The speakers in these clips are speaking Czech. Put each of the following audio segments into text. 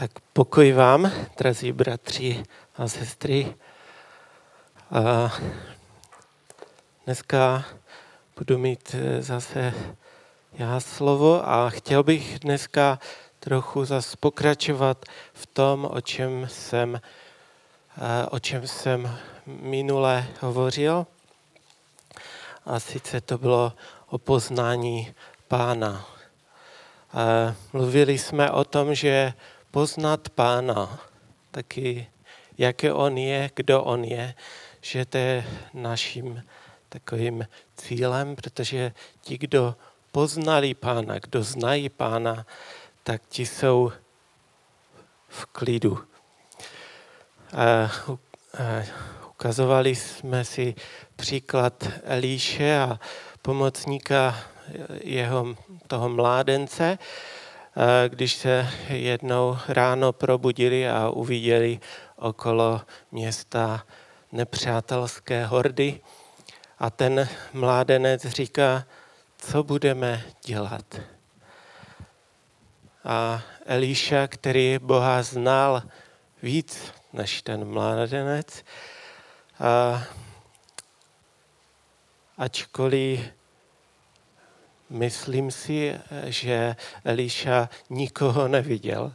Tak pokoj vám, drazí bratři a sestry. A dneska budu mít eh, zase já slovo a chtěl bych dneska trochu zase pokračovat v tom, o čem jsem, eh, o čem jsem minule hovořil. A sice to bylo o poznání pána. A mluvili jsme o tom, že poznat pána, taky jaké on je, kdo on je, že to je naším takovým cílem, protože ti, kdo poznali pána, kdo znají pána, tak ti jsou v klidu. A, ukazovali jsme si příklad Elíše a pomocníka jeho toho mládence, když se jednou ráno probudili a uviděli okolo města nepřátelské hordy. A ten mládenec říká, co budeme dělat. A Elíša, který Boha znal víc než ten mládenec, a ačkoliv Myslím si, že Eliša nikoho neviděl,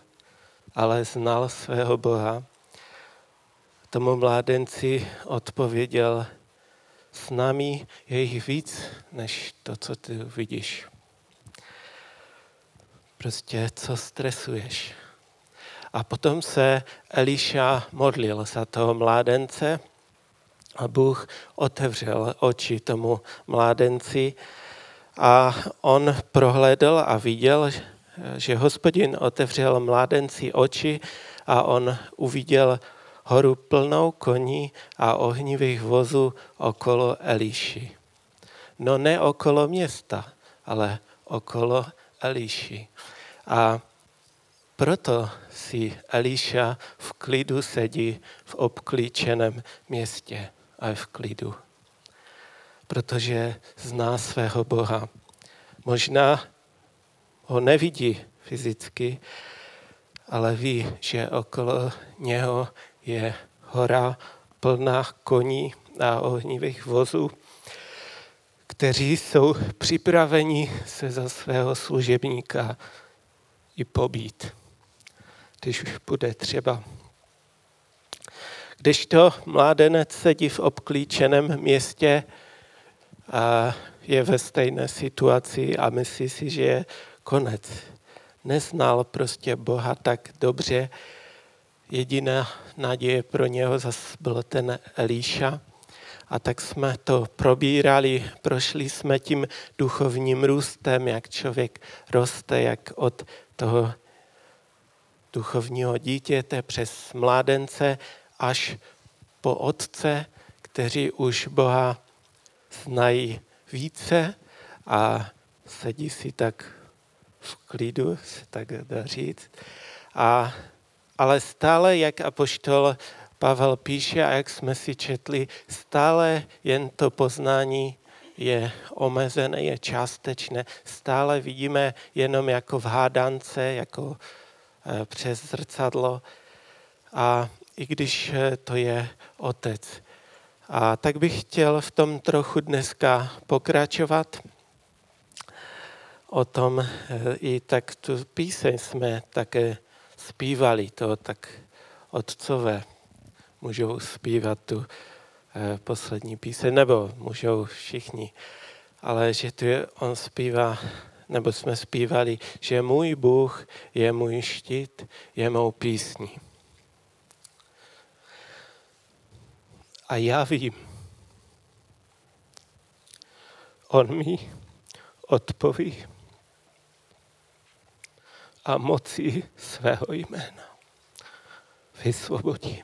ale znal svého Boha. Tomu mládenci odpověděl, s námi je jich víc, než to, co ty vidíš. Prostě, co stresuješ. A potom se Eliša modlil za toho mládence a Bůh otevřel oči tomu mládenci a on prohlédl a viděl, že hospodin otevřel mládenci oči a on uviděl horu plnou koní a ohnivých vozů okolo Eliši. No ne okolo města, ale okolo Eliši. A proto si Eliša v klidu sedí v obklíčeném městě a v klidu protože zná svého Boha. Možná ho nevidí fyzicky, ale ví, že okolo něho je hora plná koní a ohnivých vozů, kteří jsou připraveni se za svého služebníka i pobít, když už bude třeba. Když to mládenec sedí v obklíčeném městě, je ve stejné situaci a myslí si, že je konec. Neznal prostě Boha tak dobře. Jediná naděje pro něho zase byl ten Elíša. A tak jsme to probírali, prošli jsme tím duchovním růstem, jak člověk roste, jak od toho duchovního dítěte přes mládence až po otce, kteří už Boha znají více a sedí si tak v klidu, se tak dá říct. A, ale stále, jak apoštol Pavel píše a jak jsme si četli, stále jen to poznání je omezené, je částečné. Stále vidíme jenom jako v hádance, jako eh, přes zrcadlo. A i když eh, to je otec, a tak bych chtěl v tom trochu dneska pokračovat. O tom eh, i tak tu píseň jsme také zpívali, to tak otcové můžou zpívat tu eh, poslední píseň, nebo můžou všichni. Ale že tu je, on zpívá, nebo jsme zpívali, že můj Bůh je můj štít, je mou písní. A já vím, on mi odpoví a moci svého jména vysvobodí.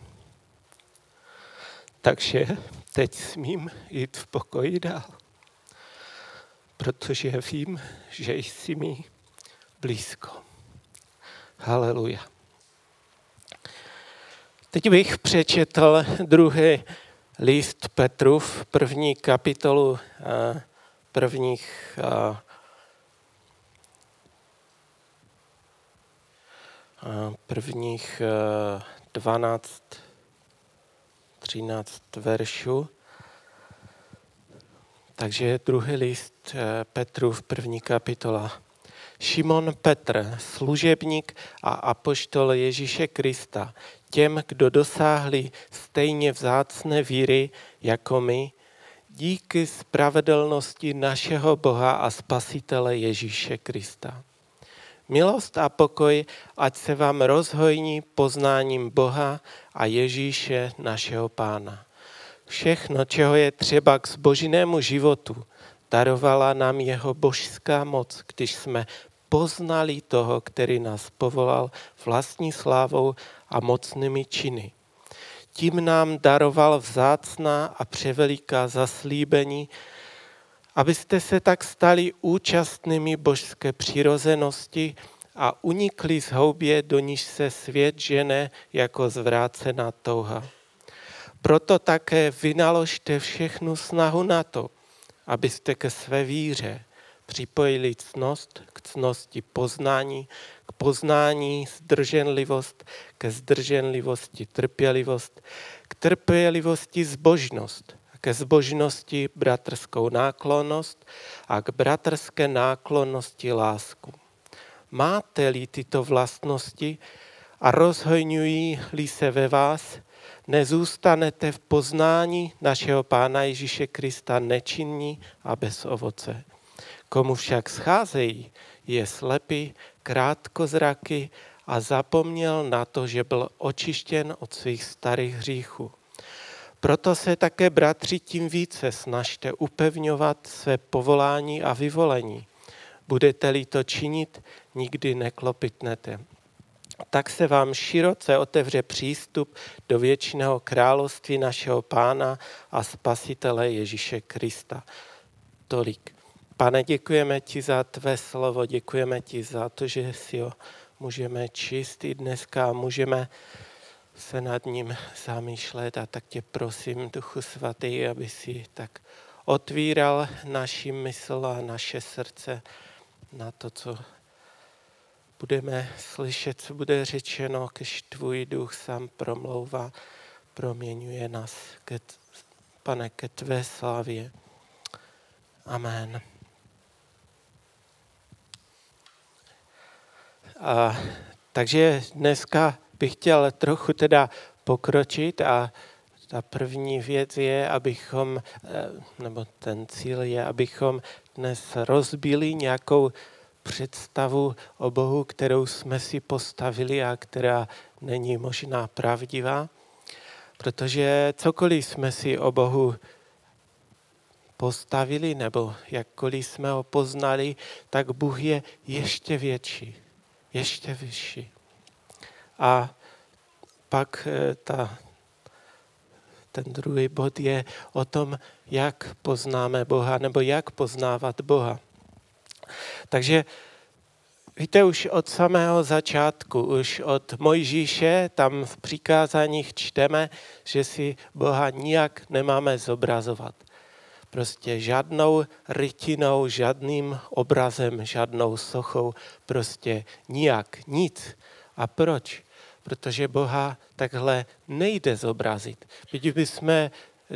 Takže teď smím jít v pokoji dál, protože vím, že jsi mi blízko. Haleluja. Teď bych přečetl druhý list Petrův, první kapitolu prvních prvních 12, 13 veršů. Takže druhý list eh, Petru v první kapitola. Šimon Petr, služebník a apoštol Ježíše Krista, těm, kdo dosáhli stejně vzácné víry jako my, díky spravedlnosti našeho Boha a Spasitele Ježíše Krista. Milost a pokoj, ať se vám rozhojní poznáním Boha a Ježíše našeho Pána. Všechno, čeho je třeba k zbožinému životu, darovala nám jeho božská moc, když jsme poznali toho, který nás povolal vlastní slávou a mocnými činy. Tím nám daroval vzácná a převeliká zaslíbení, abyste se tak stali účastnými božské přirozenosti a unikli z houbě, do níž se svět žene jako zvrácená touha. Proto také vynaložte všechnu snahu na to, abyste ke své víře připojili cnost k cnosti poznání, poznání zdrženlivost, ke zdrženlivosti trpělivost, k trpělivosti zbožnost, ke zbožnosti bratrskou náklonnost a k bratrské náklonnosti lásku. Máte-li tyto vlastnosti a rozhojňují-li se ve vás, nezůstanete v poznání našeho Pána Ježíše Krista nečinní a bez ovoce. Komu však scházejí, je slepý, krátkozraky a zapomněl na to, že byl očištěn od svých starých hříchů. Proto se také, bratři, tím více snažte upevňovat své povolání a vyvolení. Budete-li to činit, nikdy neklopitnete. Tak se vám široce otevře přístup do věčného království našeho Pána a Spasitele Ježíše Krista. Tolik. Pane, děkujeme ti za tvé slovo, děkujeme ti za to, že si ho můžeme číst i dneska, můžeme se nad ním zamýšlet a tak tě prosím, Duchu Svatý, aby si tak otvíral naši mysl a naše srdce na to, co budeme slyšet, co bude řečeno, když tvůj duch sám promlouvá, proměňuje nás, ke, pane, ke tvé slávě. Amen. A, takže dneska bych chtěl trochu teda pokročit a ta první věc je, abychom, eh, nebo ten cíl je, abychom dnes rozbili nějakou představu o Bohu, kterou jsme si postavili a která není možná pravdivá. Protože cokoliv jsme si o Bohu postavili nebo jakkoliv jsme ho poznali, tak Bůh je ještě větší, ještě vyšší. A pak eh, ta, ten druhý bod je o tom, jak poznáme Boha nebo jak poznávat Boha. Takže víte, už od samého začátku, už od Mojžíše, tam v přikázáních čteme, že si Boha nijak nemáme zobrazovat. Prostě žádnou rytinou, žádným obrazem, žádnou sochou, prostě nijak, nic. A proč? Protože Boha takhle nejde zobrazit. Byť bychom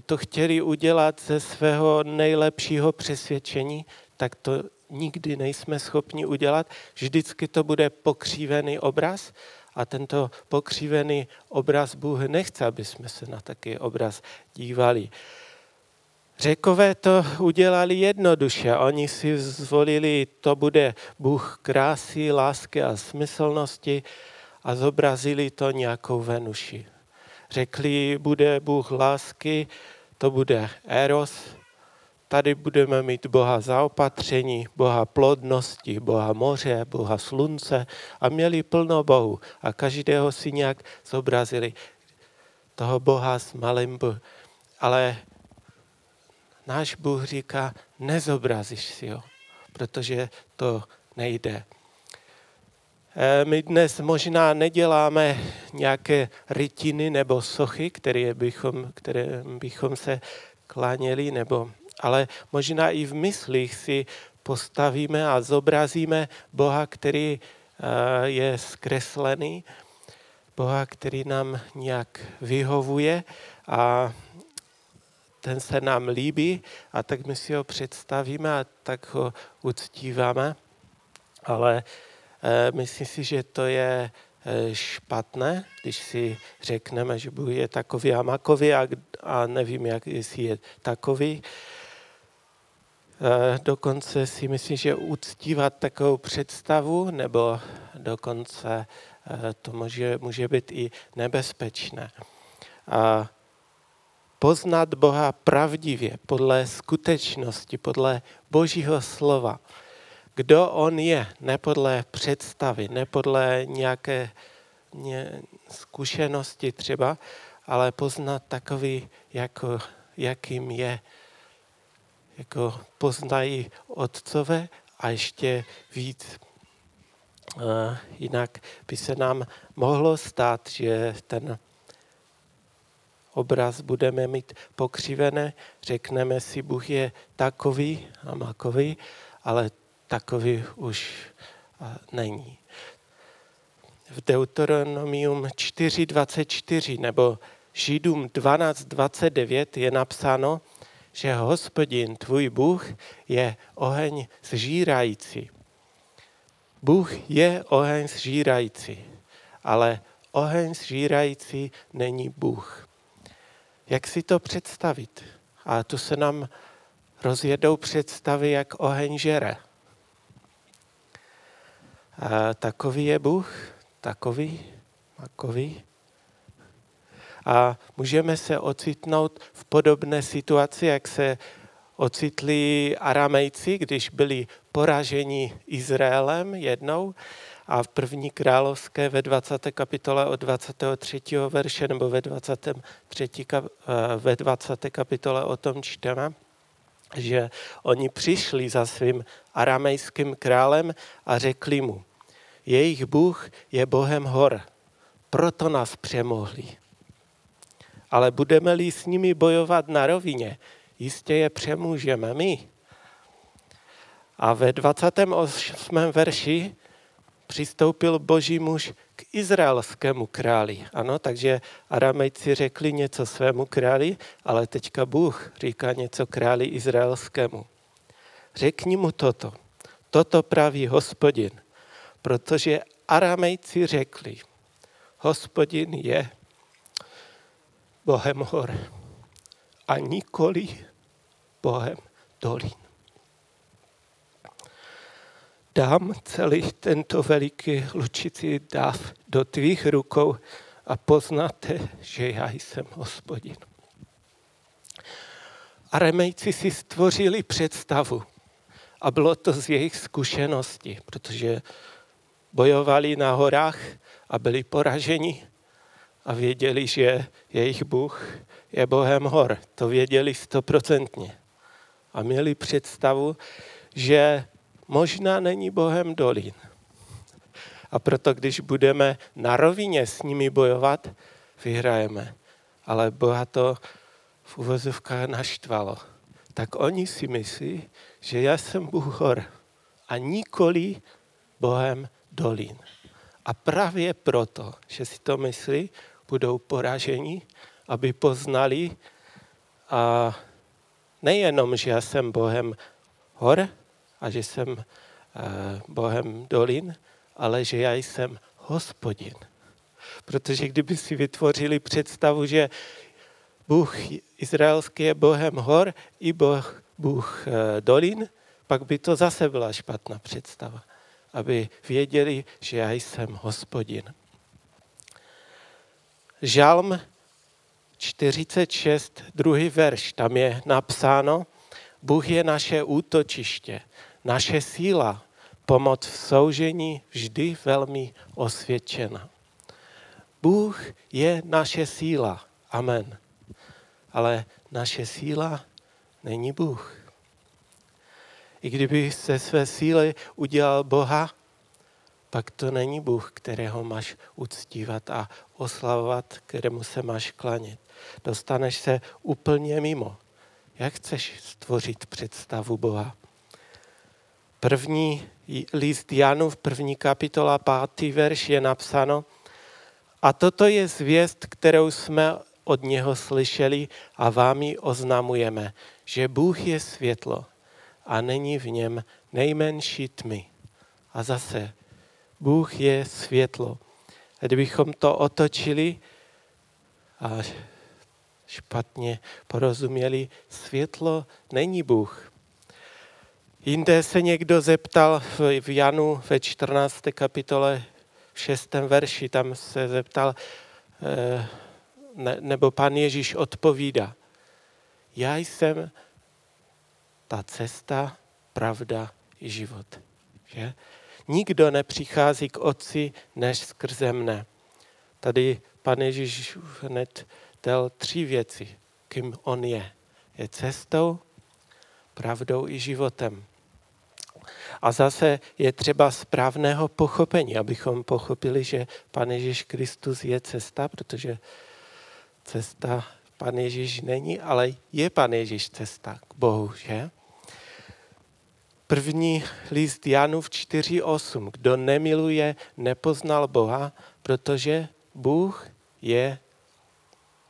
to chtěli udělat ze svého nejlepšího přesvědčení, tak to nikdy nejsme schopni udělat. Vždycky to bude pokřívený obraz a tento pokřívený obraz Bůh nechce, aby jsme se na taký obraz dívali. Řekové to udělali jednoduše. Oni si zvolili, to bude Bůh krásy, lásky a smyslnosti a zobrazili to nějakou Venuši. Řekli, bude Bůh lásky, to bude Eros, Tady budeme mít Boha zaopatření, Boha plodnosti, Boha moře, Boha slunce a měli plno Bohu a každého si nějak zobrazili toho Boha s malým. Ale náš Bůh říká, nezobrazíš si ho, protože to nejde. E, my dnes možná neděláme nějaké rytiny nebo sochy, které bychom, které bychom se kláněli nebo ale možná i v myslích si postavíme a zobrazíme Boha, který je zkreslený, Boha, který nám nějak vyhovuje a ten se nám líbí a tak my si ho představíme a tak ho uctíváme. Ale e, myslím si, že to je e, špatné, když si řekneme, že Bůh je takový a makový a, a nevím, jak, jestli je takový. E, dokonce si myslím, že uctívat takovou představu nebo dokonce to může, může být i nebezpečné. A poznat Boha pravdivě, podle skutečnosti, podle Božího slova. Kdo On je, ne podle představy, ne podle nějaké ně, zkušenosti třeba, ale poznat takový, jako, jakým je. Jako poznají otcové a ještě víc. Uh, jinak by se nám mohlo stát, že ten obraz budeme mít pokřivené, řekneme si, Bůh je takový a makový, ale takový už není. V Deuteronomium 4.24 nebo Židům 12.29 je napsáno, že hospodin, tvůj Bůh, je oheň zžírající. Bůh je oheň zžírající, ale oheň zžírající není Bůh. Jak si to představit? A tu se nám rozjedou představy, jak oheň žere. A takový je Bůh, takový, takový. A můžeme se ocitnout v podobné situaci, jak se ocitli aramejci, když byli poraženi Izraelem jednou a v první královské ve 20. kapitole od 23. verše nebo ve 23. Eh, ve 20. kapitole o tom čteme, že oni přišli za svým aramejským králem a řekli mu, jejich Bůh je Bohem hor, proto nás přemohli. Ale budeme-li s nimi bojovat na rovině, jistě je přemůžeme my. A ve 28. verši přistoupil boží muž k izraelskému králi. Ano, takže aramejci řekli něco svému králi, ale teďka Bůh říká něco králi izraelskému. Řekni mu toto. Toto praví hospodin, protože aramejci řekli, hospodin je Bohem hor a nikoli Bohem dolin dám celý tento veliký lučitý dáv do tvých rukou a poznáte, že já jsem hospodin. Remejci si stvořili představu a bylo to z jejich zkušenosti, protože bojovali na horách a byli poraženi a věděli, že jejich Bůh je Bohem hor. To věděli stoprocentně. A měli představu, že možná není Bohem dolin. A proto, když budeme na rovině s nimi bojovat, vyhrajeme. Ale Boha to v uvozovkách naštvalo. Tak oni si myslí, že já jsem Bůh hor a nikoli Bohem dolin. A právě proto, že si to myslí, budou poraženi, aby poznali a nejenom, že já jsem Bohem hor, a že jsem eh, Bohem dolin, ale že já jsem hospodin. Protože kdyby si vytvořili představu, že Bůh izraelský je Bohem hor i Boh, Bůh eh, dolin, pak by to zase byla špatná představa. Aby věděli, že já jsem hospodin. Žalm 46, druhý verš, tam je napsáno, Bůh je naše útočiště, naše síla, pomoc v soužení vždy velmi osvědčena. Bůh je naše síla. Amen. Ale naše síla není Bůh. I kdyby se své síly udělal Boha, pak to není Bůh, kterého máš uctívat a oslavovat, kterému se máš klanět. Dostaneš se úplně mimo. Jak chceš stvořit představu Boha? První list Janu v první kapitola, pátý verš je napsáno, a toto je zvěst, kterou jsme od něho slyšeli a vám ji oznamujeme, že Bůh je světlo a není v něm nejmenší tmy. A zase, Bůh je světlo. A kdybychom to otočili a špatně porozuměli, světlo není Bůh. Jinde se někdo zeptal v Janu ve 14. kapitole v 6. verši, tam se zeptal, eh, nebo pan Ježíš odpovídá, já jsem ta cesta, pravda i život. Že? Nikdo nepřichází k otci než skrze mne. Tady pan Ježíš hned dal tři věci, kým on je. Je cestou, pravdou i životem. A zase je třeba správného pochopení, abychom pochopili, že Pan Ježíš Kristus je cesta, protože cesta Pan Ježíš není, ale je Pan Ježíš cesta k Bohu, že? První list Janův 4.8. Kdo nemiluje, nepoznal Boha, protože Bůh je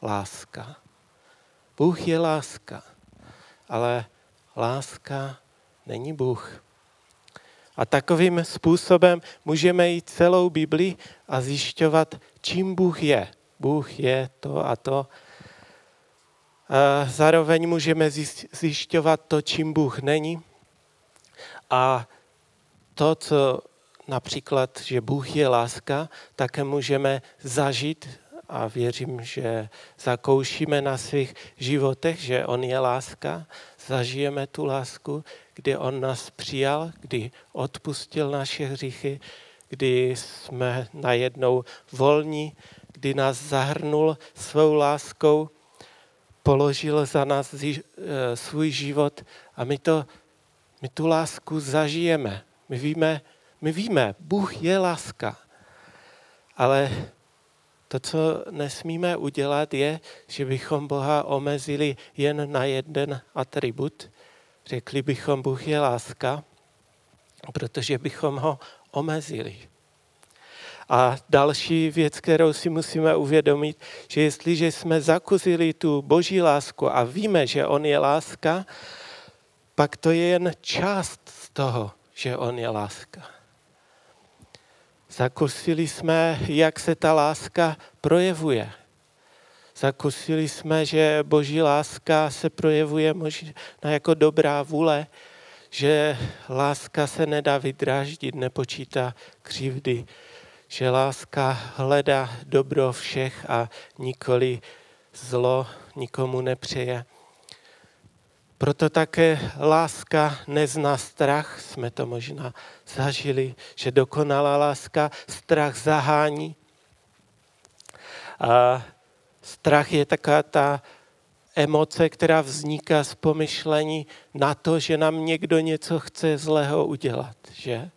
láska. Bůh je láska, ale láska není Bůh. A takovým způsobem můžeme jít celou Bibli a zjišťovat, čím Bůh je. Bůh je to a to. Zároveň můžeme zjišťovat to, čím Bůh není. A to, co například, že Bůh je láska, také můžeme zažít a věřím, že zakoušíme na svých životech, že On je láska, zažijeme tu lásku, kdy On nás přijal, kdy odpustil naše hříchy, kdy jsme najednou volní, kdy nás zahrnul svou láskou, položil za nás eh, svůj život a my, to, my tu lásku zažijeme. My víme, my víme, Bůh je láska. Ale to, co nesmíme udělat, je, že bychom Boha omezili jen na jeden atribut. Řekli bychom, Bůh je láska, protože bychom ho omezili. A další věc, kterou si musíme uvědomit, že jestliže jsme zakusili tu boží lásku a víme, že on je láska, pak to je jen část z toho, že on je láska. Zakusili jsme, jak se ta láska projevuje. Zakusili jsme, že boží láska se projevuje možná jako dobrá vůle, že láska se nedá vydráždit, nepočítá křivdy, že láska hledá dobro všech a nikoli zlo nikomu nepřeje. Proto také láska nezná strach, jsme to možná zažili, že dokonalá láska strach zahání. A strach je taká ta emoce, která vzniká z pomyšlení na to, že nám někdo něco chce zlého udělat, že?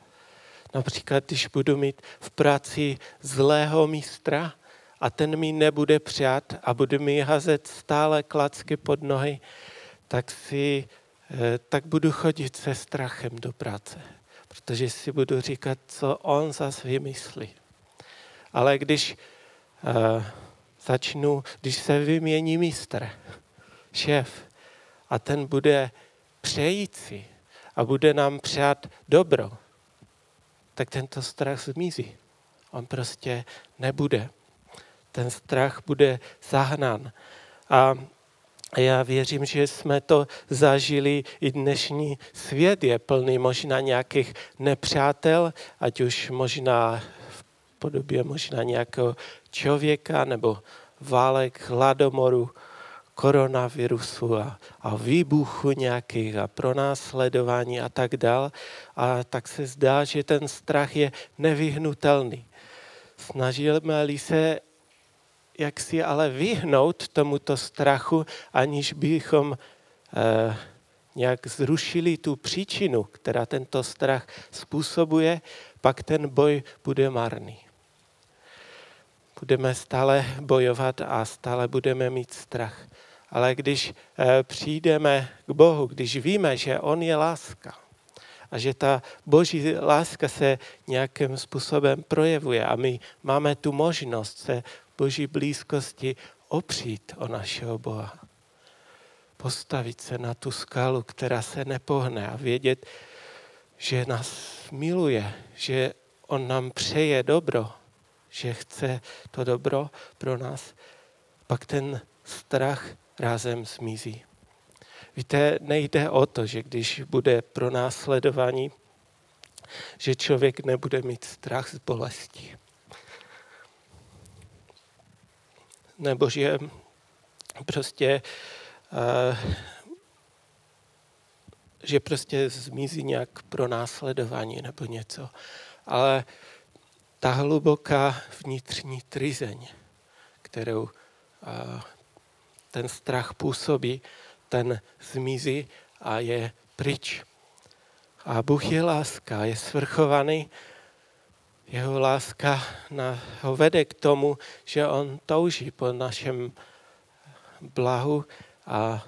Například, když budu mít v práci zlého mistra a ten mi nebude přát a bude mi hazet stále klacky pod nohy, tak, si, eh, tak budu chodit se strachem do práce, protože si budu říkat, co on zase vymyslí. Ale když uh, začnu, když se vymění mistr, šéf, a ten bude přející a bude nám přát dobro, tak tento strach zmizí. On prostě nebude. Ten strach bude zahnán. A já věřím, že jsme to zažili i dnešní svět je plný možná nějakých nepřátel, ať už možná podobě možná nějakého člověka nebo válek, hladomoru, koronavirusu a, a výbuchu nějakých a pronásledování a tak dál. A tak se zdá, že ten strach je nevyhnutelný. Snažíme-li se jak si ale vyhnout tomuto strachu, aniž bychom eh, nějak zrušili tu příčinu, která tento strach způsobuje, pak ten boj bude marný. Budeme stále bojovat a stále budeme mít strach. Ale když eh, přijdeme k Bohu, když víme, že On je láska a že ta boží láska se nějakým způsobem projevuje a my máme tu možnost se boží blízkosti opřít o našeho Boha. Postavit se na tu skalu, která se nepohne a vědět, že nás miluje, že on nám přeje dobro, že chce to dobro pro nás, pak ten strach rázem zmizí. Víte, nejde o to, že když bude pro následování, že člověk nebude mít strach z bolesti. Nebo že prostě uh, že prostě zmizí nějak pro následování nebo něco. Ale ta hluboká vnitřní trizeň, kterou ten strach působí, ten zmizí a je pryč. A Bůh je láska, je svrchovaný. Jeho láska ho vede k tomu, že on touží po našem blahu a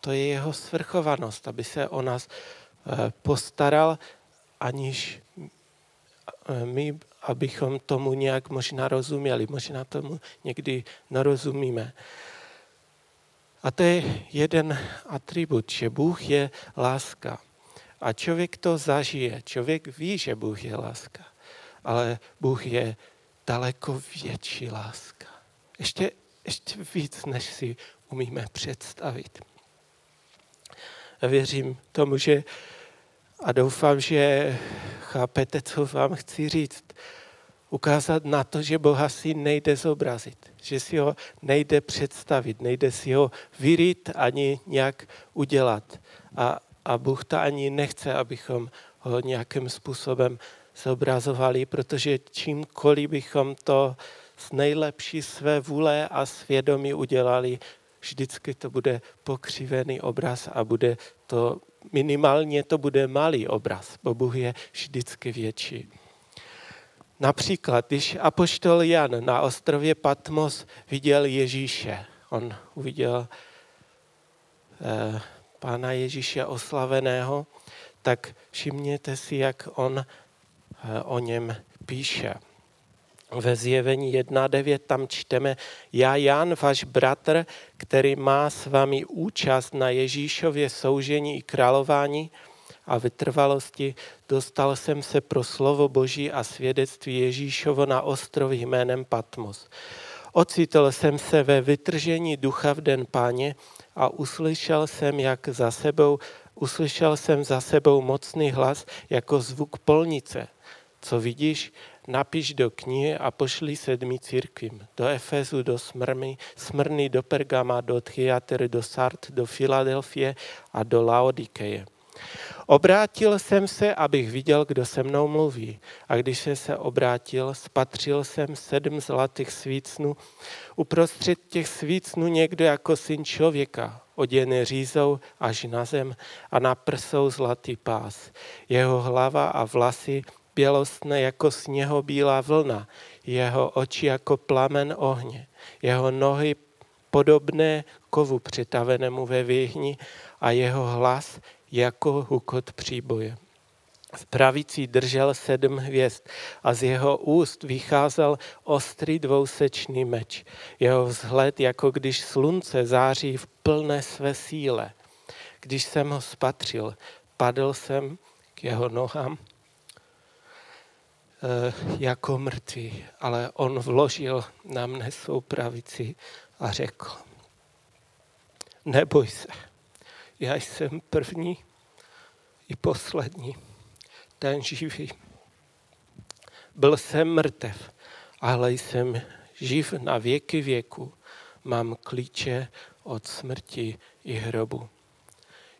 to je jeho svrchovanost, aby se o nás eh, postaral, aniž my, abychom tomu nějak možná rozuměli. Možná tomu někdy nerozumíme. A to je jeden atribut, že Bůh je láska. A člověk to zažije. Člověk ví, že Bůh je láska. Ale Bůh je daleko větší láska. Ještě, ještě víc, než si umíme představit. A věřím tomu, že a doufám, že chápete, co vám chci říct. Ukázat na to, že Boha si nejde zobrazit že si ho nejde představit, nejde si ho vyrít ani nějak udělat. A, a Bůh to ani nechce, abychom ho nějakým způsobem zobrazovali, protože čímkoliv bychom to z nejlepší své vůle a svědomí udělali, vždycky to bude pokřivený obraz a bude to, minimálně to bude malý obraz, bo Bůh je vždycky větší. Například, když apoštol Jan na ostrově Patmos viděl Ježíše, on uviděl eh, pána Ježíše oslaveného, tak všimněte si, jak on eh, o něm píše. Ve zjevení 1.9 tam čteme, já Jan, váš bratr, který má s vámi účast na Ježíšově soužení i králování, a vytrvalosti dostal jsem se pro slovo Boží a svědectví Ježíšovo na ostrově jménem Patmos. Ocitl jsem se ve vytržení ducha v den páně a uslyšel jsem, jak za sebou, uslyšel jsem za sebou mocný hlas jako zvuk polnice. Co vidíš, napiš do knihy a pošli sedmi církvím. Do Efezu, do Smrmy, Smrny, do Pergama, do Thyatry, do Sart, do Filadelfie a do Laodikeje. Obrátil jsem se, abych viděl, kdo se mnou mluví. A když jsem se obrátil, spatřil jsem sedm zlatých svícnů. Uprostřed těch svícnů někdo jako syn člověka, oděný řízou až na zem a na prsou zlatý pás. Jeho hlava a vlasy bělostné jako sněhobílá vlna, jeho oči jako plamen ohně, jeho nohy podobné kovu přitavenému ve věhni a jeho hlas jako hukot příboje. V pravici držel sedm hvězd a z jeho úst vycházel ostrý dvousečný meč. Jeho vzhled, jako když slunce září v plné své síle. Když jsem ho spatřil, padl jsem k jeho nohám jako mrtvý, ale on vložil na mne svou pravici a řekl, neboj se, já jsem první i poslední, ten živý. Byl jsem mrtev, ale jsem živ na věky věku. Mám klíče od smrti i hrobu.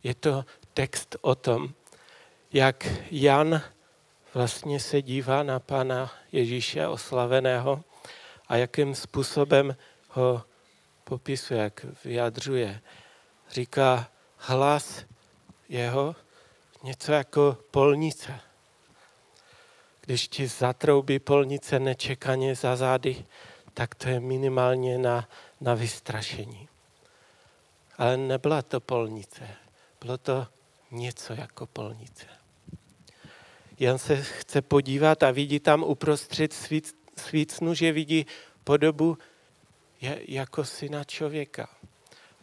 Je to text o tom, jak Jan vlastně se dívá na Pana Ježíše oslaveného a jakým způsobem ho popisuje, jak vyjadřuje. Říká, hlas jeho něco jako polnice. Když ti zatroubí polnice nečekaně za zády, tak to je minimálně na, na vystrašení. Ale nebyla to polnice, bylo to něco jako polnice. Jan se chce podívat a vidí tam uprostřed svíc, svícnu, že vidí podobu jako syna člověka.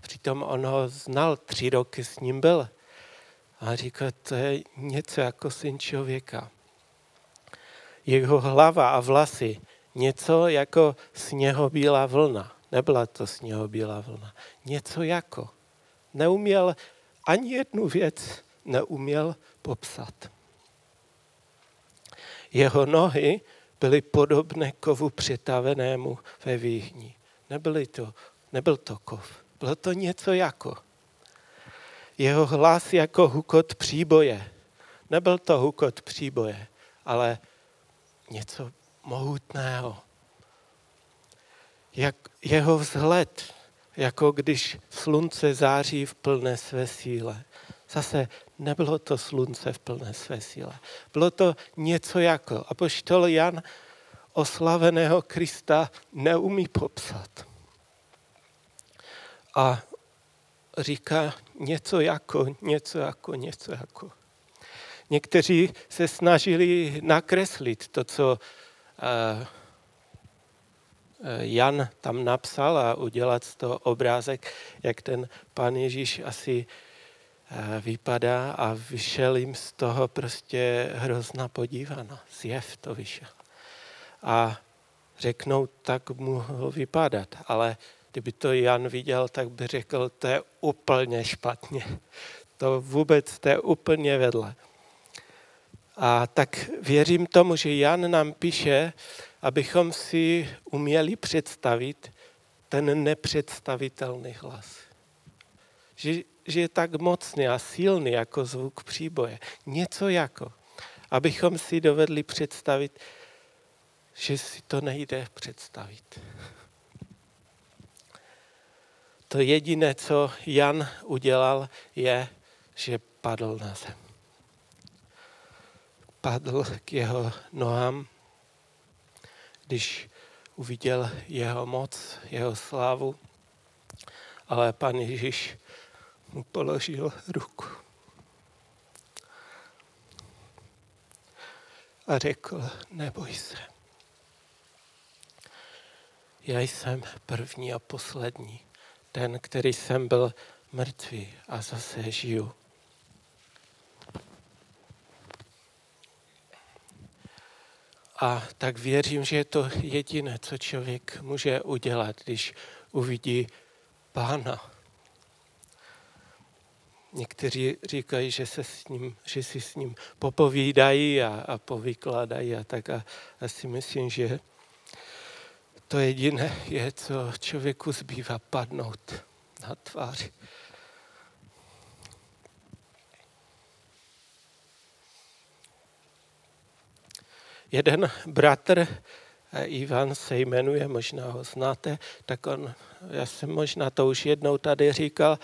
Přitom on ho znal, tři roky s ním byl. A říká, to je něco jako syn člověka. Jeho hlava a vlasy, něco jako sněhobílá vlna. Nebyla to sněhobílá vlna. Něco jako. Neuměl ani jednu věc, neuměl popsat. Jeho nohy byly podobné kovu přetavenému ve výhni. Nebyly to, nebyl to kov, bylo to něco jako. Jeho hlas jako hukot příboje. Nebyl to hukot příboje, ale něco mohutného. Jak jeho vzhled, jako když slunce září v plné své síle. Zase nebylo to slunce v plné své síle. Bylo to něco jako. A poštol Jan oslaveného Krista neumí popsat. A říká něco jako, něco jako, něco jako. Někteří se snažili nakreslit to, co eh, eh, Jan tam napsal a udělat z toho obrázek, jak ten pan Ježíš asi vypadá a vyšel jim z toho prostě hrozná podívaná. Zjev to vyšel. A řeknou, tak mohl vypadat, ale kdyby to Jan viděl, tak by řekl, to je úplně špatně. To vůbec, to je úplně vedle. A tak věřím tomu, že Jan nám píše, abychom si uměli představit ten nepředstavitelný hlas. Že, že je tak mocný a silný jako zvuk příboje. Něco jako. Abychom si dovedli představit, že si to nejde představit. To jediné, co Jan udělal, je, že padl na zem. Padl k jeho nohám, když uviděl jeho moc, jeho slávu, ale pan Ježíš mu položil ruku. A řekl, neboj se. Já jsem první a poslední ten, který jsem byl mrtvý a zase žiju. A tak věřím, že je to jediné, co člověk může udělat, když uvidí pána. Někteří říkají, že, se s ním, že si s ním popovídají a, a povykládají a tak. A, a si myslím, že to jediné je, co člověku zbývá padnout na tváři. Jeden bratr, eh, Ivan se jmenuje, možná ho znáte, tak on, já jsem možná to už jednou tady říkal,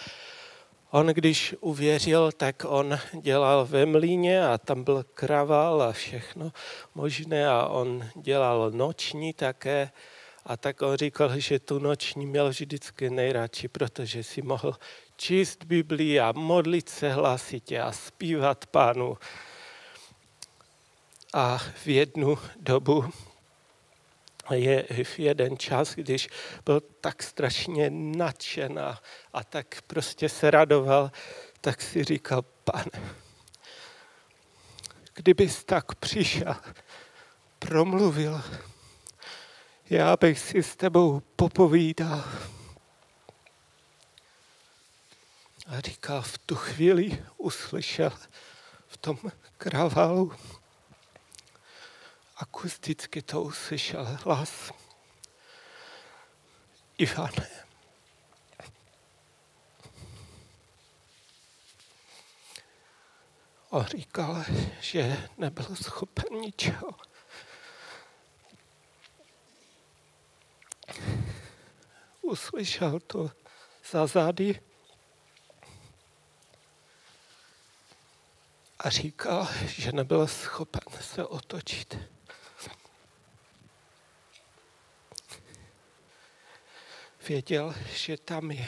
on když uvěřil, tak on dělal ve mlíně a tam byl kraval a všechno možné a on dělal noční také a tak on říkal, že tu noční měl vždycky nejradši, protože si mohl číst Biblii a modlit se hlasitě a zpívat pánu. A v jednu dobu je jeden čas, když byl tak strašně nadšen a, a tak prostě se radoval, tak si říkal, pane, kdybys tak přišel, promluvil, já bych si s tebou popovídal. A říká, v tu chvíli uslyšel v tom kravalu, akusticky to uslyšel hlas. Ivane. On říkal, že nebyl schopen ničeho. uslyšel to za zády a říkal, že nebyl schopen se otočit. Věděl, že tam je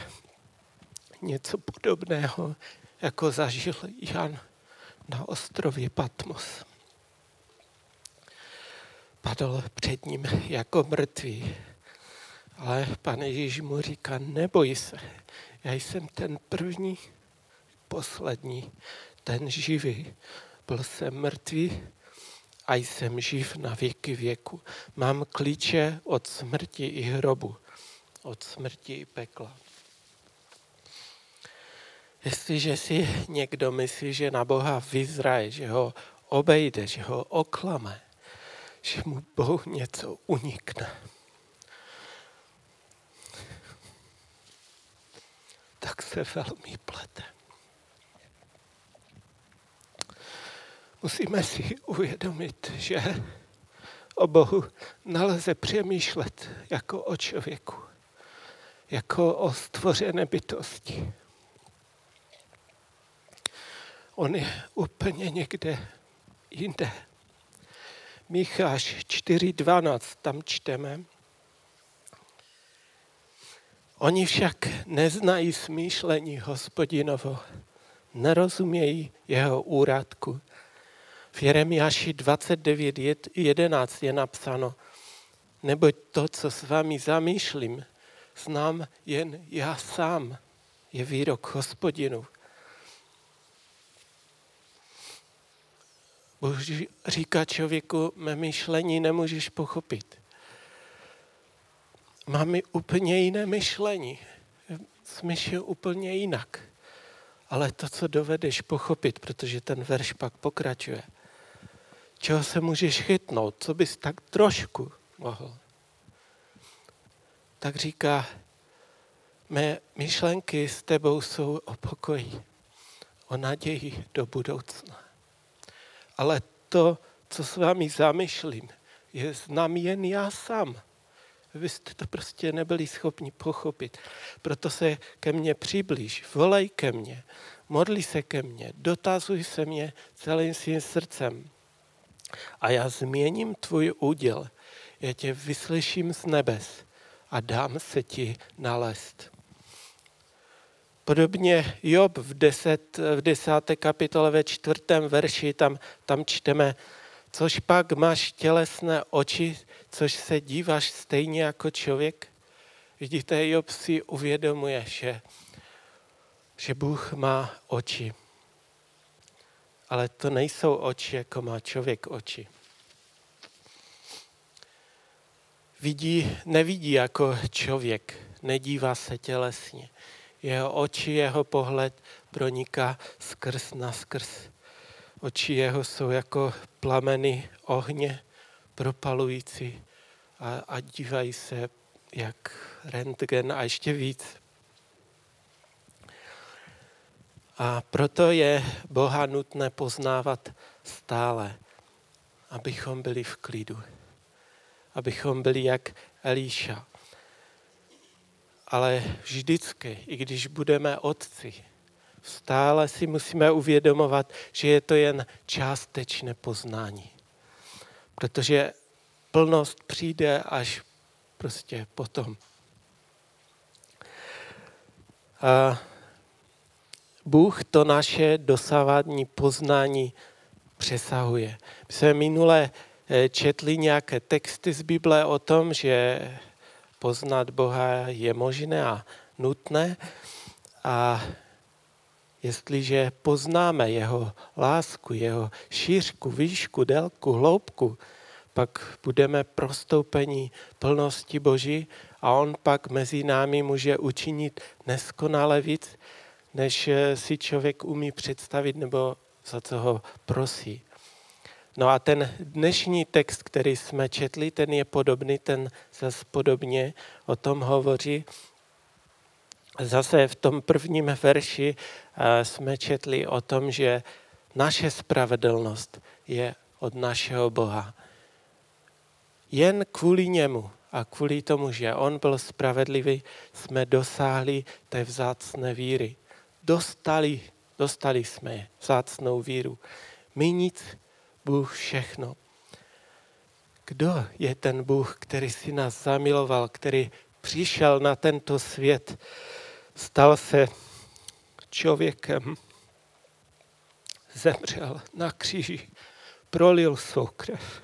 něco podobného jako zažil Jan na ostrově Patmos. Padl před ním jako mrtvý. Ale pane Ježíš mu říká, neboj se, já jsem ten první, poslední, ten živý. Byl jsem mrtvý a jsem živ na věky věku. Mám klíče od smrti i hrobu, od smrti i pekla. Jestliže si někdo myslí, že na Boha vyzraje, že ho obejde, že ho oklame, že mu Bohu něco unikne, tak se velmi plete. Musíme si uvědomit, že o Bohu nelze přemýšlet jako o člověku, jako o stvořené bytosti. On je úplně někde jinde. Micháš 4.12, tam čteme. Oni však neznají smýšlení hospodinovo, nerozumějí jeho úradku. V Jeremiáši 29.11 je napsáno, neboť to, co s vámi zamýšlím, znám jen já sám, je výrok hospodinu. Bůh říká člověku, mé myšlení nemůžeš pochopit. Máme úplně jiné myšlení. Smyšl úplně jinak. Ale to, co dovedeš pochopit, protože ten verš pak pokračuje, čeho se můžeš chytnout, co bys tak trošku mohl. Tak říká, mé myšlenky s tebou jsou o pokoji, o naději do budoucna ale to, co s vámi zamýšlím, je znám jen já sám. Vy jste to prostě nebyli schopni pochopit. Proto se ke mně přiblíž, volej ke mně, modli se ke mně, dotazuj se mě celým svým srdcem. A já změním tvůj úděl, já tě vyslyším z nebes a dám se ti nalézt. Podobně Job v, deset, v desáté kapitole ve čtvrtém verši, tam, tam čteme, což pak máš tělesné oči, což se díváš stejně jako člověk. Vidíte, Job si uvědomuje, že, že Bůh má oči. Ale to nejsou oči, jako má člověk oči. Vidí, nevidí jako člověk, nedívá se tělesně jeho oči, jeho pohled proniká skrz na skrz. Oči jeho jsou jako plameny ohně propalující a, a dívají se jak rentgen a ještě víc. A proto je Boha nutné poznávat stále, abychom byli v klidu. Abychom byli jak Elíša, ale vždycky, i když budeme otci, stále si musíme uvědomovat, že je to jen částečné poznání. Protože plnost přijde až prostě potom. A Bůh to naše dosávadní poznání přesahuje. My jsme minule četli nějaké texty z Bible o tom, že poznat Boha je možné a nutné. A jestliže poznáme jeho lásku, jeho šířku, výšku, délku, hloubku, pak budeme prostoupení plnosti Boží a on pak mezi námi může učinit neskonale víc, než si člověk umí představit nebo za co ho prosí. No a ten dnešní text, který jsme četli, ten je podobný, ten zase podobně o tom hovoří. Zase v tom prvním verši eh, jsme četli o tom, že naše spravedlnost je od našeho Boha. Jen kvůli němu a kvůli tomu, že on byl spravedlivý, jsme dosáhli té vzácné víry. Dostali, dostali jsme vzácnou víru. My nic Bůh všechno. Kdo je ten Bůh, který si nás zamiloval, který přišel na tento svět, stal se člověkem, zemřel na kříži, prolil svou krev,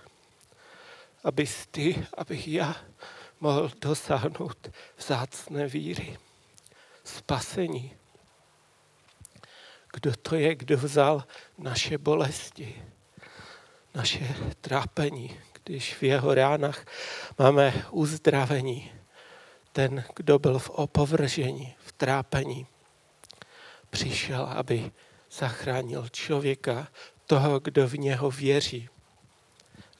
abys ty, abych já mohl dosáhnout vzácné víry, spasení. Kdo to je, kdo vzal naše bolesti, naše trápení, když v jeho ránách máme uzdravení. Ten, kdo byl v opovržení, v trápení, přišel, aby zachránil člověka, toho, kdo v něho věří,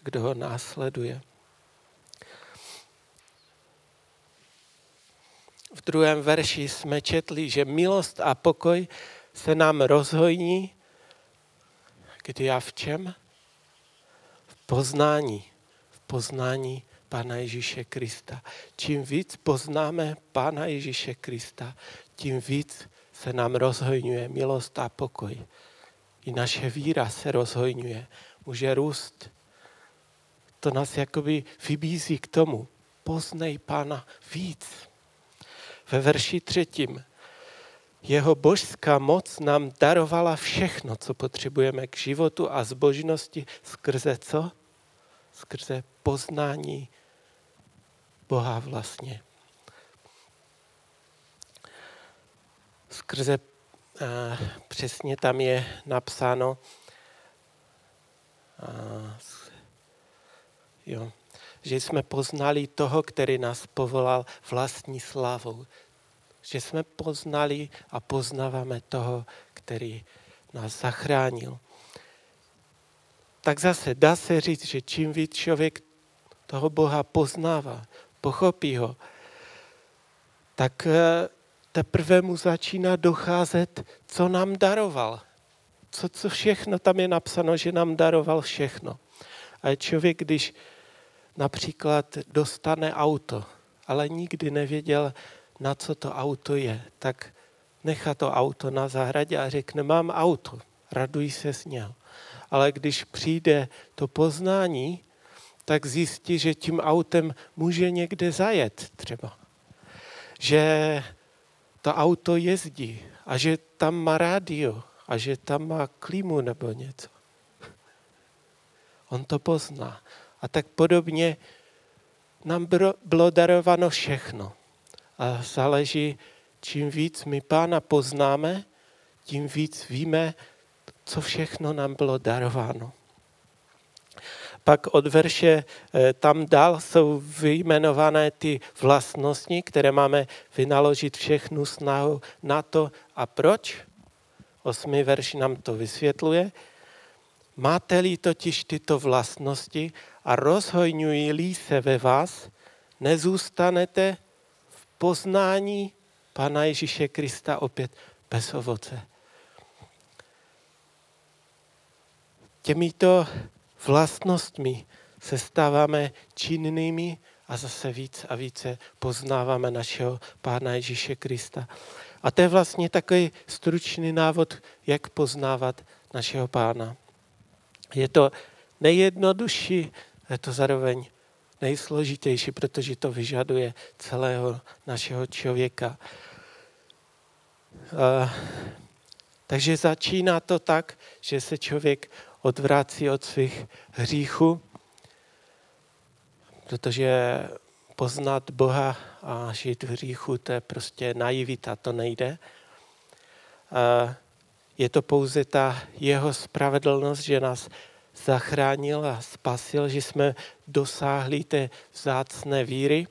kdo ho následuje. V druhém verši jsme četli, že milost a pokoj se nám rozhojní, kdy a v čem? Poznání. V poznání Pána Ježíše Krista. Čím víc poznáme Pána Ježíše Krista, tím víc se nám rozhojňuje milost a pokoj. I naše víra se rozhojňuje, může růst. To nás jakoby vybízí k tomu. Poznej Pána víc. Ve verši třetím. Jeho božská moc nám darovala všechno, co potřebujeme k životu a zbožnosti skrze co? Skrze poznání Boha vlastně. Skrze a, přesně tam je napsáno, a, jo, že jsme poznali toho, který nás povolal vlastní slavou. Že jsme poznali a poznáváme toho, který nás zachránil. Tak zase dá se říct, že čím víc člověk toho Boha poznává, pochopí ho, tak eh, teprve mu začíná docházet, co nám daroval. Co, co všechno tam je napsáno, že nám daroval všechno. A člověk, když například dostane auto, ale nikdy nevěděl, na co to auto je, tak nechá to auto na zahradě a řekne, mám auto, raduj se z něho. Ale když přijde to poznání, tak zjistí, že tím autem může někde zajet třeba. Že to auto jezdí a že tam má rádio a že tam má klímu nebo něco. On to pozná. A tak podobně nám bylo darováno všechno. A záleží, čím víc my Pána poznáme, tím víc víme, co všechno nám bylo darováno. Pak od verše eh, tam dál jsou vyjmenované ty vlastnosti, které máme vynaložit všechnu snahu na to. A proč? Osmý verš nám to vysvětluje. Máte-li totiž tyto vlastnosti a rozhojňují-li se ve vás, nezůstanete poznání Pana Ježíše Krista opět bez ovoce. Těmito vlastnostmi se stáváme činnými a zase víc a více poznáváme našeho Pána Ježíše Krista. A to je vlastně takový stručný návod, jak poznávat našeho Pána. Je to nejjednodušší, je to zároveň nejsložitější, protože to vyžaduje celého našeho člověka. A, takže začíná to tak, že se člověk odvrací od svých hříchů, protože poznat Boha a žít v hříchu, to je prostě naivita, to nejde. A je to pouze ta jeho spravedlnost, že nás zachránil a spasil, že jsme dosáhli té vzácné víry,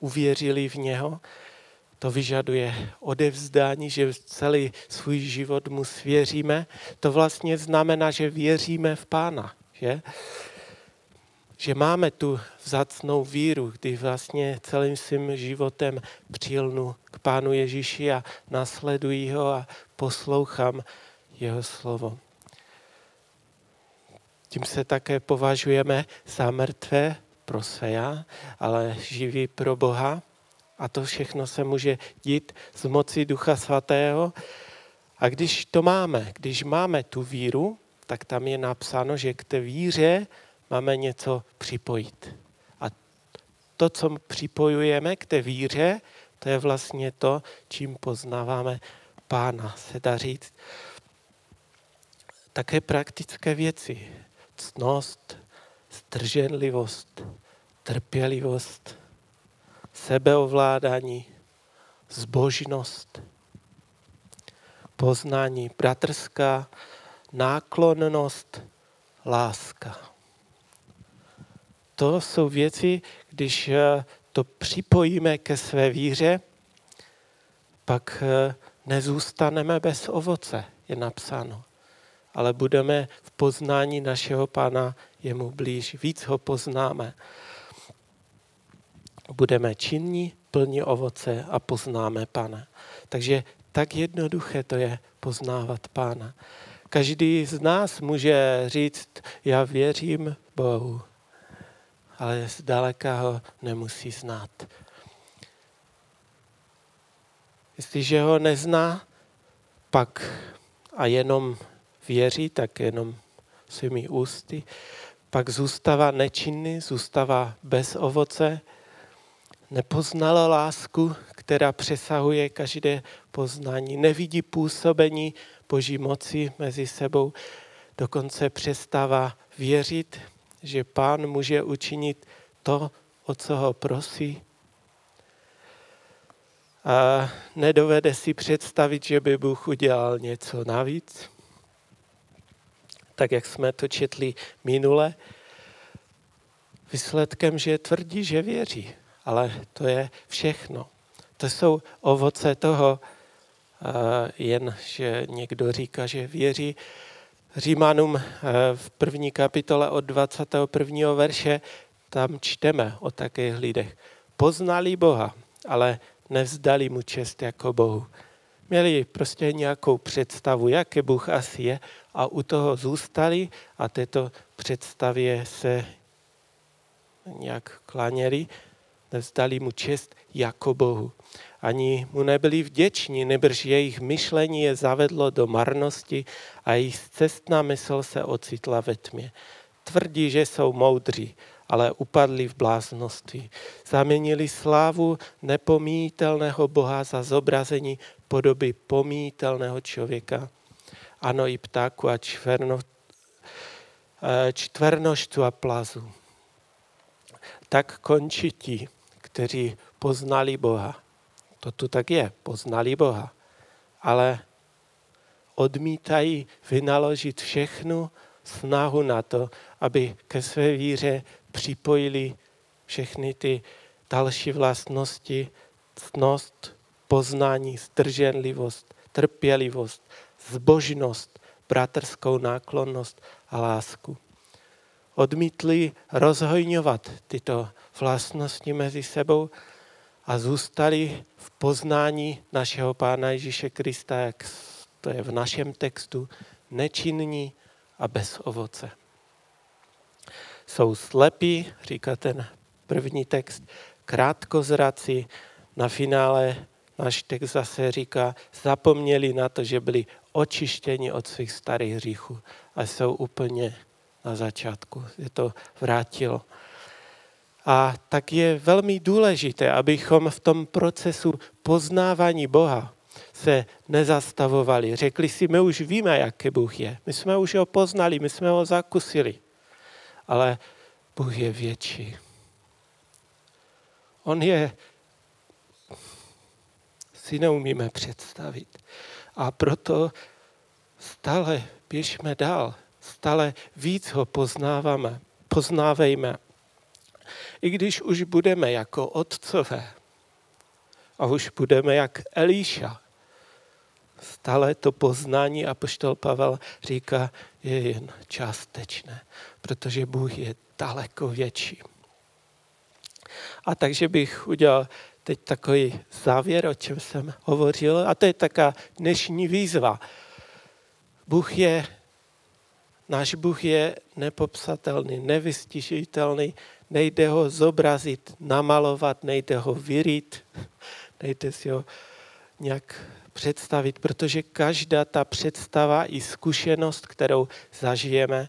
uvěřili v něho. To vyžaduje odevzdání, že celý svůj život mu svěříme. To vlastně znamená, že věříme v Pána. Že? že máme tu vzácnou víru, kdy vlastně celým svým životem přilnu k Pánu Ježíši a nasleduji ho a poslouchám jeho slovo. Tím se také považujeme za mrtvé pro své, ale živí pro Boha. A to všechno se může dít z moci Ducha Svatého. A když to máme, když máme tu víru, tak tam je napsáno, že k té víře máme něco připojit. A to, co připojujeme k té víře, to je vlastně to, čím poznáváme Pána, se dá říct. také praktické věci. Ctnost, zdrženlivost, trpělivost, sebeovládání, zbožnost, poznání, bratrská náklonnost, láska. To jsou věci, když eh, to připojíme ke své víře, pak eh, nezůstaneme bez ovoce, je napsáno. Ale budeme v poznání našeho Pána jemu blíž. Víc ho poznáme. Budeme činní, plní ovoce a poznáme Pána. Takže tak jednoduché to je poznávat Pána. Každý z nás může říct, já věřím Bohu, ale zdaleka ho nemusí znát. Jestliže ho nezná, pak a jenom věří, tak jenom svými ústy, pak zůstává nečinný, zůstává bez ovoce, nepoznala lásku, která přesahuje každé poznání, nevidí působení Boží moci mezi sebou, dokonce přestává věřit, že Pán může učinit to, o co ho prosí. A nedovede si představit, že by Bůh udělal něco navíc, tak jak jsme to četli minule. Výsledkem, že tvrdí, že věří, ale to je všechno. To jsou ovoce toho, jen že někdo říká, že věří. Římanům e, v první kapitole od 21. verše tam čteme o takých lidech. Poznali Boha, ale nevzdali mu čest jako Bohu. Měli prostě nějakou představu, jaký Bůh asi je a u toho zůstali a této představě se nějak klaněli, nevzdali mu čest jako Bohu ani mu nebyli vděční, nebrž jejich myšlení je zavedlo do marnosti a jejich cestná mysl se ocitla ve tmě. Tvrdí, že jsou moudří, ale upadli v bláznoství. Zaměnili slávu nepomítelného Boha za zobrazení podoby pomítelného člověka. Ano, i ptáku a čverno, eh, čtvernoštu a plazu. Tak končí ti, kteří poznali Boha to tu tak je, poznali Boha. Ale odmítají vynaložit všechnu snahu na to, aby ke své víře připojili všechny ty další vlastnosti, ctnost, poznání, zdrženlivost, trpělivost, zbožnost, bratrskou náklonnost a lásku. Odmítli rozhojňovat tyto vlastnosti mezi sebou a zůstali v poznání našeho Pána Ježíše Krista, jak to je v našem textu, nečinní a bez ovoce. Jsou slepí, říká ten první text, krátkozraci, na finále náš text zase říká, zapomněli na to, že byli očištěni od svých starých hříchů a jsou úplně na začátku. Je to vrátilo. A tak je velmi důležité, abychom v tom procesu poznávání Boha se nezastavovali. Řekli si, my už víme, jaký Bůh je. My jsme už ho poznali, my jsme ho zakusili. Ale Bůh je větší. On je, si neumíme představit. A proto stále běžme dál, stále víc ho poznáváme, poznávejme i když už budeme jako otcové a už budeme jak Elíša, stále to poznání a poštol Pavel říká, je jen částečné, protože Bůh je daleko větší. A takže bych udělal teď takový závěr, o čem jsem hovořil, a to je taká dnešní výzva. Bůh je, náš Bůh je nepopsatelný, nevystižitelný, nejde ho zobrazit, namalovat, nejde ho vyrít, nejde si ho nějak představit, protože každá ta představa i zkušenost, kterou zažijeme,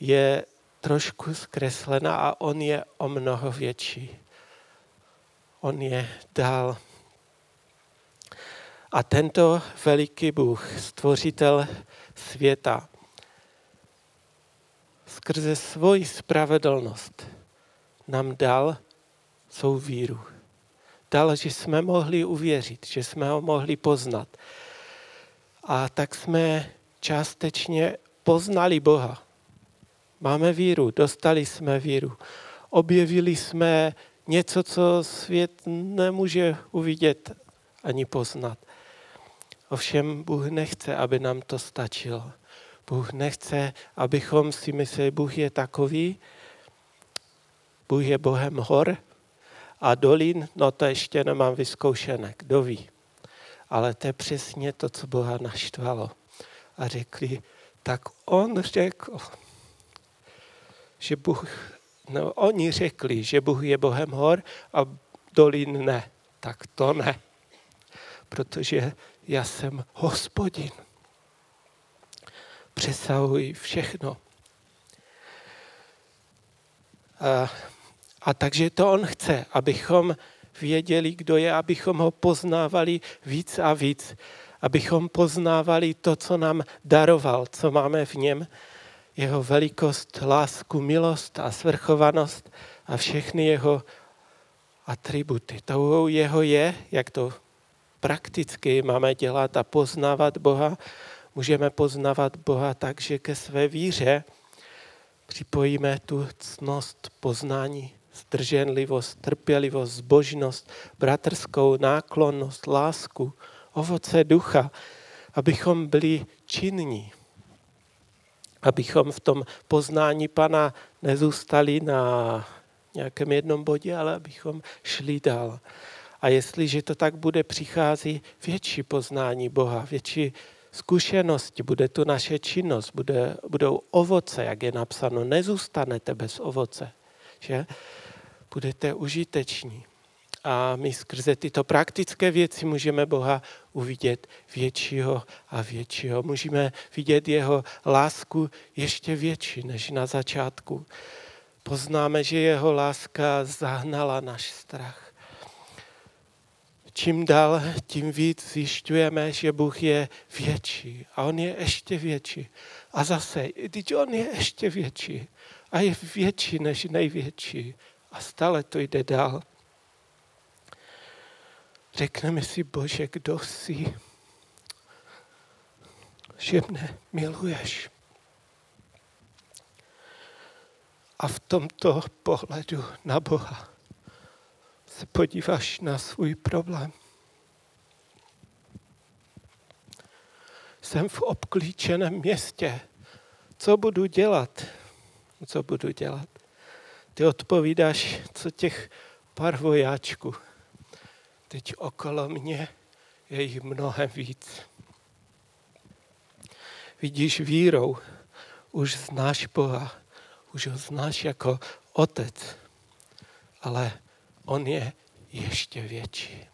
je trošku zkreslena a on je o mnoho větší. On je dál. A tento veliký Bůh, stvořitel světa, skrze svoji spravedlnost nám dal svou víru. Dal, že jsme mohli uvěřit, že jsme ho mohli poznat. A tak jsme částečně poznali Boha. Máme víru, dostali jsme víru. Objevili jsme něco, co svět nemůže uvidět ani poznat. Ovšem Bůh nechce, aby nám to stačilo. Bůh nechce, abychom si mysleli, Bůh je takový, Bůh je Bohem hor a dolin, no to ještě nemám vyzkoušené, kdo ví. Ale to je přesně to, co Boha naštvalo. A řekli, tak on řekl, že Bůh, no oni řekli, že Bůh je Bohem hor a dolin ne. Tak to ne. Protože já jsem hospodin. Přesahuji všechno. A, a takže to on chce, abychom věděli, kdo je, abychom ho poznávali víc a víc, abychom poznávali to, co nám daroval, co máme v něm, jeho velikost, lásku, milost a svrchovanost a všechny jeho atributy. To jeho je, jak to prakticky máme dělat a poznávat Boha. Můžeme poznávat Boha tak, že ke své víře připojíme tu cnost poznání, zdrženlivost, trpělivost, zbožnost, bratrskou náklonnost, lásku, ovoce ducha, abychom byli činní, abychom v tom poznání Pana nezůstali na nějakém jednom bodě, ale abychom šli dál. A jestliže to tak bude, přichází větší poznání Boha, větší zkušenosti, bude tu naše činnost, bude, budou ovoce, jak je napsáno, nezůstanete bez ovoce, že? Budete užiteční. A my skrze tyto praktické věci můžeme Boha uvidět většího a většího. Můžeme vidět jeho lásku ještě větší než na začátku. Poznáme, že jeho láska zahnala náš strach čím dál, tím víc zjišťujeme, že Bůh je větší a On je ještě větší. A zase, když On je ještě větší a je větší než největší a stále to jde dál. Řekneme si, Bože, kdo jsi, že mne miluješ. A v tomto pohledu na Boha se podíváš na svůj problém. Jsem v obklíčeném městě. Co budu dělat? Co budu dělat? Ty odpovídáš, co těch pár vojáčků. Teď okolo mě je jich mnohem víc. Vidíš vírou, už znáš Boha, už ho znáš jako otec, ale on je ještě větší.